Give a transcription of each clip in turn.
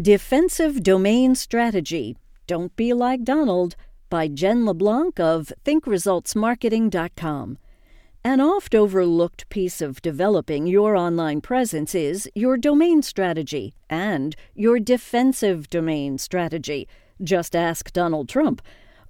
Defensive Domain Strategy Don't Be Like Donald by Jen LeBlanc of ThinkResultsMarketing.com. An oft overlooked piece of developing your online presence is your domain strategy and your defensive domain strategy. Just ask Donald Trump.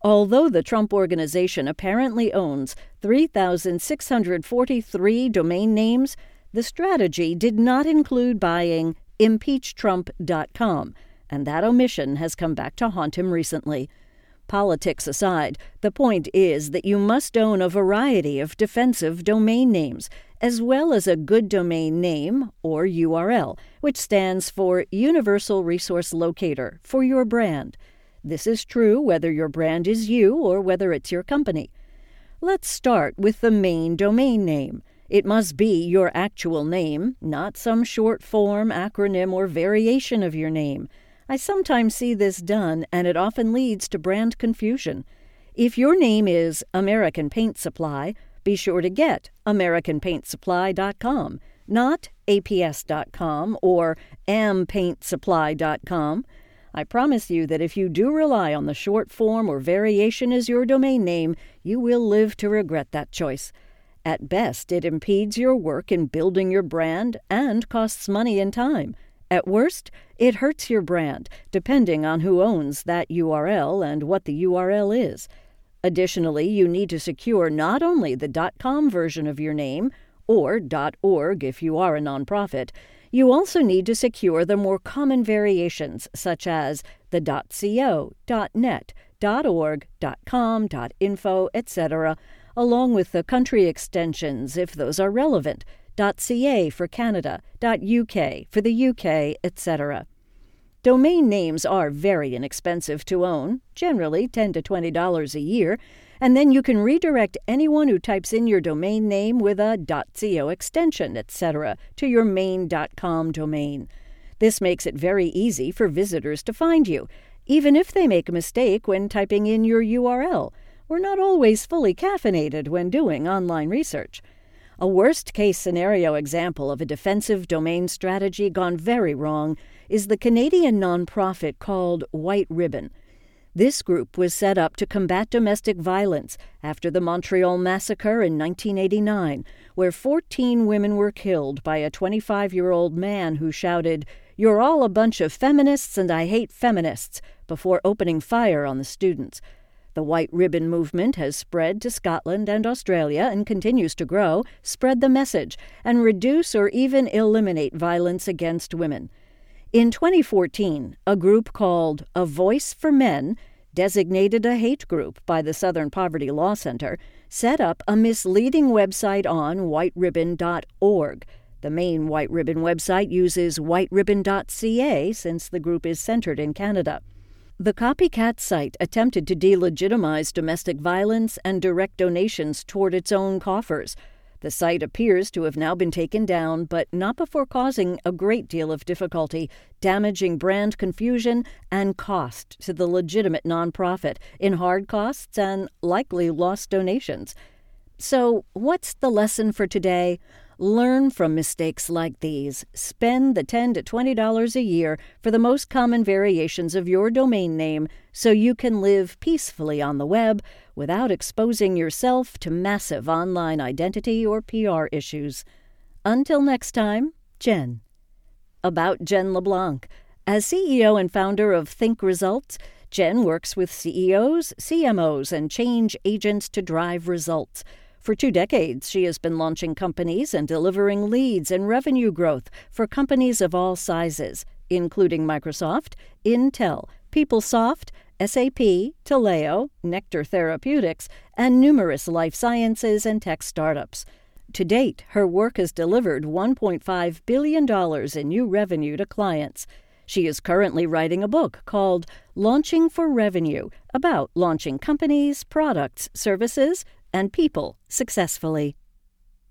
Although the Trump Organization apparently owns 3,643 domain names, the strategy did not include buying impeachtrump.com, and that omission has come back to haunt him recently. Politics aside, the point is that you must own a variety of defensive domain names, as well as a good domain name, or URL, which stands for Universal Resource Locator, for your brand. This is true whether your brand is you or whether it's your company. Let's start with the main domain name. It must be your actual name, not some short form, acronym, or variation of your name. I sometimes see this done, and it often leads to brand confusion. If your name is American Paint Supply, be sure to get AmericanPaintSupply.com, not APS.com or AmPaintSupply.com. I promise you that if you do rely on the short form or variation as your domain name, you will live to regret that choice. At best, it impedes your work in building your brand and costs money and time. At worst, it hurts your brand, depending on who owns that URL and what the URL is. Additionally, you need to secure not only the .com version of your name, or .org if you are a nonprofit, you also need to secure the more common variations such as the .co, .net, .org, .com, .info, etc along with the country extensions if those are relevant, .ca for Canada, .uk for the UK, etc. Domain names are very inexpensive to own, generally 10 to $20 a year, and then you can redirect anyone who types in your domain name with a .co extension, etc., to your main.com domain. This makes it very easy for visitors to find you, even if they make a mistake when typing in your URL we're not always fully caffeinated when doing online research. A worst case scenario example of a defensive domain strategy gone very wrong is the Canadian nonprofit called White Ribbon. This group was set up to combat domestic violence after the Montreal Massacre in 1989, where 14 women were killed by a 25 year old man who shouted, You're all a bunch of feminists and I hate feminists, before opening fire on the students. The White Ribbon movement has spread to Scotland and Australia and continues to grow, spread the message, and reduce or even eliminate violence against women. In 2014, a group called A Voice for Men, designated a hate group by the Southern Poverty Law Center, set up a misleading website on whiteribbon.org. The main White Ribbon website uses whiteribbon.ca since the group is centered in Canada. The copycat site attempted to delegitimize domestic violence and direct donations toward its own coffers. The site appears to have now been taken down, but not before causing a great deal of difficulty, damaging brand confusion and cost to the legitimate nonprofit in hard costs and likely lost donations. So, what's the lesson for today? Learn from mistakes like these. Spend the 10 to $20 a year for the most common variations of your domain name so you can live peacefully on the web without exposing yourself to massive online identity or PR issues. Until next time, Jen. About Jen LeBlanc. As CEO and founder of Think Results, Jen works with CEOs, CMOs, and change agents to drive results. For two decades, she has been launching companies and delivering leads and revenue growth for companies of all sizes, including Microsoft, Intel, PeopleSoft, SAP, Taleo, Nektar Therapeutics, and numerous life sciences and tech startups. To date, her work has delivered $1.5 billion in new revenue to clients. She is currently writing a book called Launching for Revenue about launching companies, products, services, and people successfully.